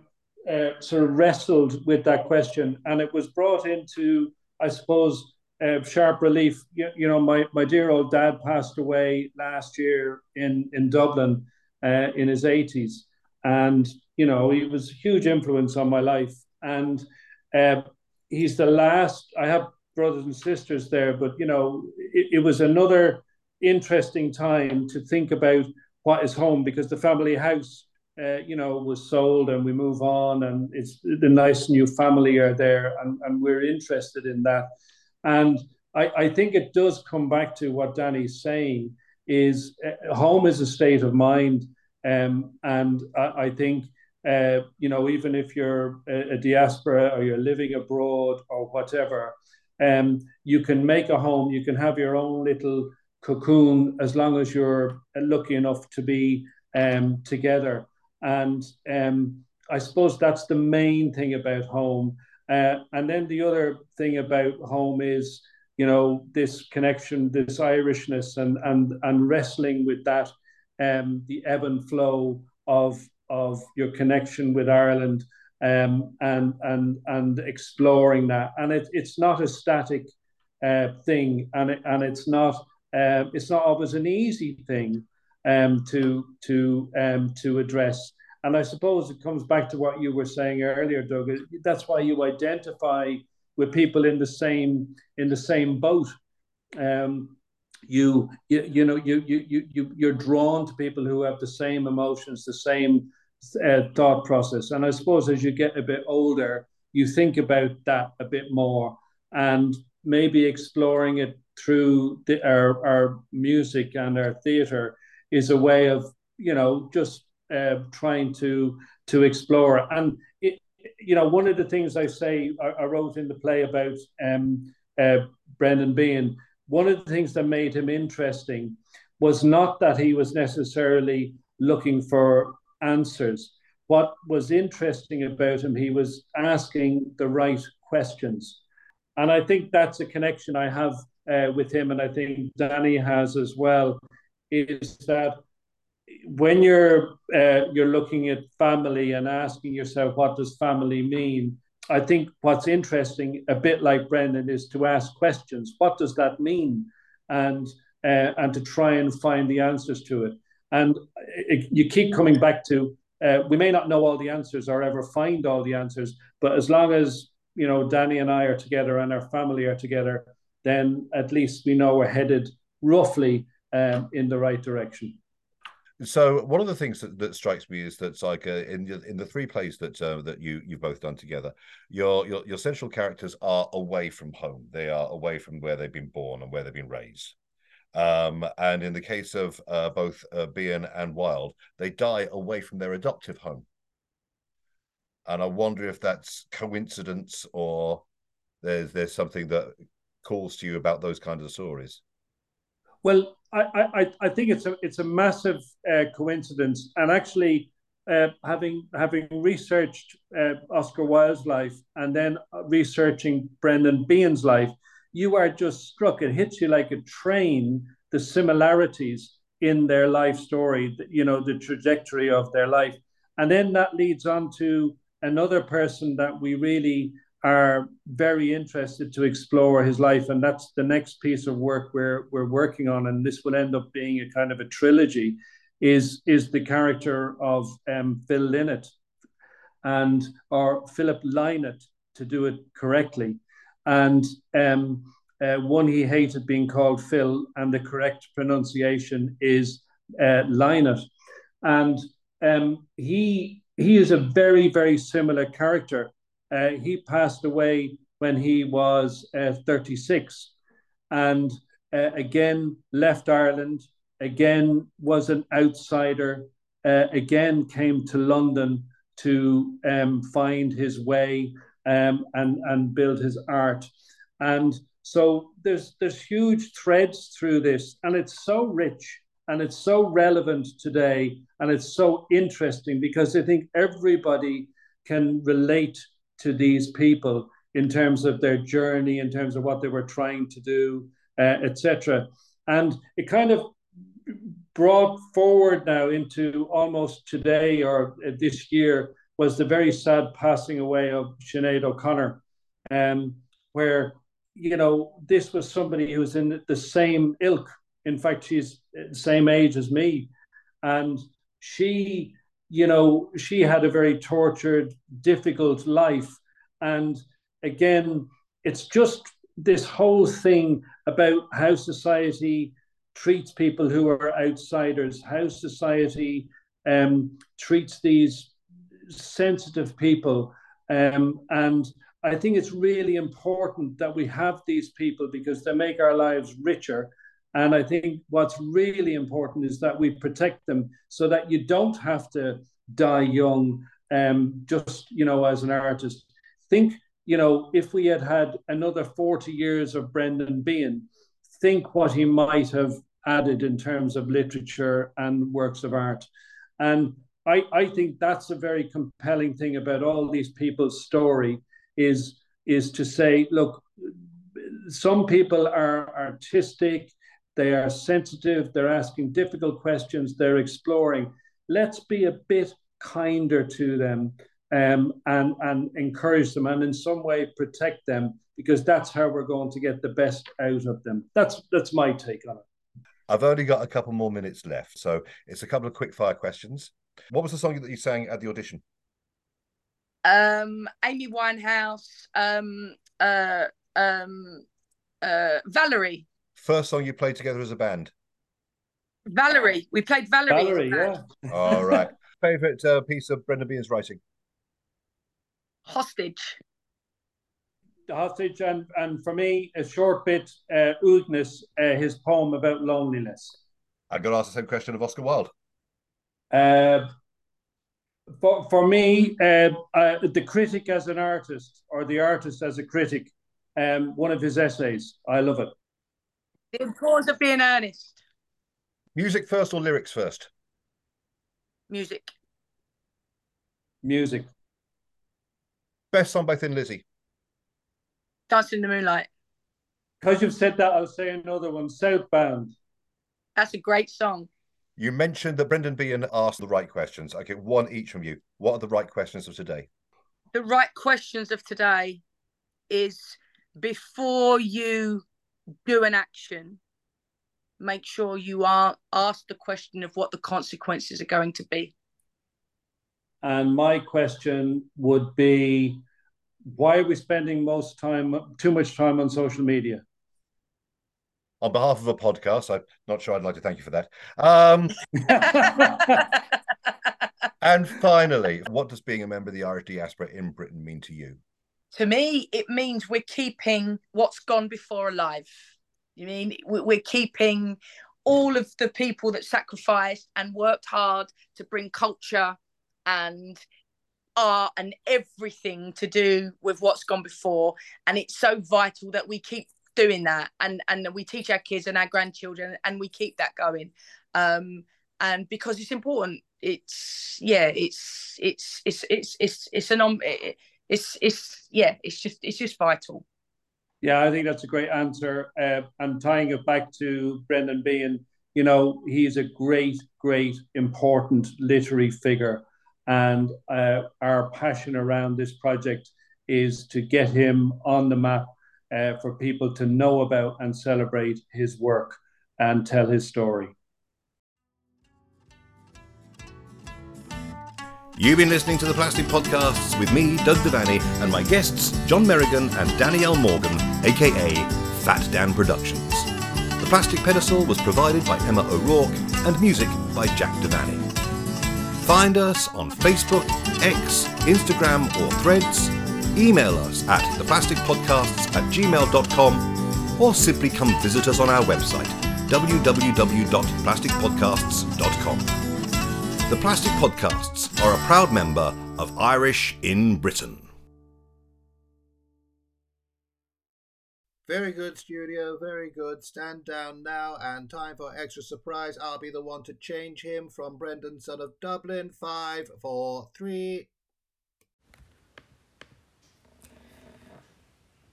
S3: uh, sort of wrestled with that question, and it was brought into, I suppose, uh, sharp relief. You, you, know, my, my dear old dad passed away last year in in Dublin uh, in his eighties, and you know he was a huge influence on my life. And uh, he's the last. I have brothers and sisters there, but you know it, it was another interesting time to think about what is home because the family house uh, you know, was sold and we move on and it's the nice new family are there and, and we're interested in that. And I, I think it does come back to what Danny's saying is uh, home is a state of mind. Um, and I, I think, uh, you know, even if you're a, a, diaspora or you're living abroad or whatever, um, you can make a home, you can have your own little cocoon as long as you're lucky enough to be um, together. And um, I suppose that's the main thing about home. Uh, and then the other thing about home is, you know, this connection, this Irishness, and and and wrestling with that, um, the ebb and flow of of your connection with Ireland, um, and and and exploring that. And it, it's not a static uh, thing, and it, and it's not uh, it's not always an easy thing um, to to um, to address. And I suppose it comes back to what you were saying earlier, Doug. That's why you identify with people in the same in the same boat. Um, you, you you know you you you you're drawn to people who have the same emotions, the same uh, thought process. And I suppose as you get a bit older, you think about that a bit more, and maybe exploring it through the, our our music and our theatre is a way of you know just uh, trying to to explore. And it, you know, one of the things I say I, I wrote in the play about um, uh, Brendan Behan. One of the things that made him interesting was not that he was necessarily looking for answers. What was interesting about him, he was asking the right questions. And I think that's a connection I have uh, with him, and I think Danny has as well, is that when you're uh, you're looking at family and asking yourself what does family mean, I think what's interesting, a bit like Brendan, is to ask questions. What does that mean? And uh, and to try and find the answers to it. And it, you keep coming back to uh, we may not know all the answers or ever find all the answers, but as long as you know Danny and I are together and our family are together, then at least we know we're headed roughly um, in the right direction.
S5: So one of the things that, that strikes me is that like uh, in the, in the three plays that uh, that you you've both done together, your, your your central characters are away from home. They are away from where they've been born and where they've been raised. Um, and in the case of uh, both uh, Behan and Wilde, they die away from their adoptive home. And I wonder if that's coincidence or there's there's something that calls to you about those kinds of stories.
S3: Well, I, I, I think it's a it's a massive uh, coincidence, and actually, uh, having having researched uh, Oscar Wilde's life and then researching Brendan Behan's life, you are just struck. It hits you like a train. The similarities in their life story, you know, the trajectory of their life, and then that leads on to another person that we really are very interested to explore his life, and that's the next piece of work we're we're working on, and this will end up being a kind of a trilogy. Is is the character of um, Phil Lynott, and or Philip Lynott to do it correctly, and um, uh, one he hated being called Phil, and the correct pronunciation is uh, and um, he he is a very very similar character uh, he passed away when he was uh, 36 and uh, again left Ireland, again was an outsider, uh, again came to London to um, find his way um, and, and build his art. And so there's, there's huge threads through this, and it's so rich and it's so relevant today and it's so interesting because I think everybody can relate to these people in terms of their journey, in terms of what they were trying to do, uh, etc. And it kind of brought forward now into almost today or this year was the very sad passing away of Sinead O'Connor, um, where you know this was somebody who was in the same ilk. In fact, she's the same age as me, and she, you know, she had a very tortured, difficult life, and again, it's just this whole thing about how society treats people who are outsiders, how society um, treats these sensitive people. Um, and I think it's really important that we have these people because they make our lives richer. And I think what's really important is that we protect them so that you don't have to die young, um, just, you know, as an artist. Think, you know, if we had had another 40 years of Brendan Behan, think what he might have added in terms of literature and works of art. And I, I think that's a very compelling thing about all these people's story is, is to say, look, some people are artistic, they are sensitive, they're asking difficult questions, they're exploring. Let's be a bit kinder to them um, and, and encourage them and in some way protect them because that's how we're going to get the best out of them. That's that's my take on it.
S5: I've only got a couple more minutes left, so it's a couple of quick fire questions. What was the song that you sang at the audition?
S2: Um, Amy Winehouse, um, uh, um, uh, Valerie.
S5: First song you played together as a band?
S2: Valerie. We played Valerie.
S3: Valerie, yeah.
S5: All right. Favorite uh, piece of Brendan Behan's writing?
S2: Hostage The
S3: hostage, and and for me, a short bit, uh, Uldness, uh, his poem about loneliness.
S5: I got to ask the same question of Oscar Wilde.
S3: Uh, for for me, uh, uh, the critic as an artist, or the artist as a critic, um, one of his essays. I love it.
S2: The importance of being earnest.
S5: Music first or lyrics first?
S2: Music.
S3: Music.
S5: Best song by Thin Lizzy.
S2: Dancing in the Moonlight.
S3: Because you've said that, I'll say another one, Southbound.
S2: That's a great song.
S5: You mentioned that Brendan Behan asked the right questions. I get one each from you. What are the right questions of today?
S2: The right questions of today is before you do an action, make sure you are asked the question of what the consequences are going to be.
S3: And my question would be why are we spending most time, too much time on social media?
S5: On behalf of a podcast, I'm not sure I'd like to thank you for that. Um, and finally, what does being a member of the Irish diaspora in Britain mean to you?
S2: To me, it means we're keeping what's gone before alive. You mean we're keeping all of the people that sacrificed and worked hard to bring culture and art and everything to do with what's gone before. And it's so vital that we keep doing that. And and we teach our kids and our grandchildren and we keep that going. Um and because it's important it's yeah it's it's it's it's it's it's an it's it's yeah it's just it's just vital.
S3: Yeah i think that's a great answer. Uh, and tying it back to brendan behan. You know he's a great great important literary figure. And uh, our passion around this project is to get him on the map uh, for people to know about and celebrate his work and tell his story.
S1: You've been listening to the Plastic Podcasts with me, Doug Devaney, and my guests, John Merrigan and Danielle Morgan, aka Fat Dan Productions. The plastic pedestal was provided by Emma O'Rourke and music by Jack Devaney. Find us on Facebook, X, Instagram, or Threads. Email us at theplasticpodcasts at gmail.com or simply come visit us on our website www.plasticpodcasts.com. The Plastic Podcasts are a proud member of Irish in Britain.
S6: Very good, studio. Very good. Stand down now, and time for extra surprise. I'll be the one to change him from Brendan, son of Dublin. Five, four, three.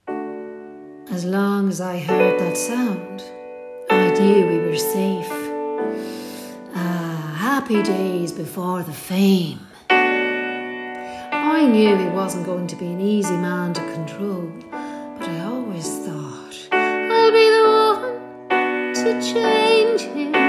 S7: As long as I heard that sound, I knew we were safe. Happy days before the fame. I knew he wasn't going to be an easy man to control, but I always thought I'll be the one to change him.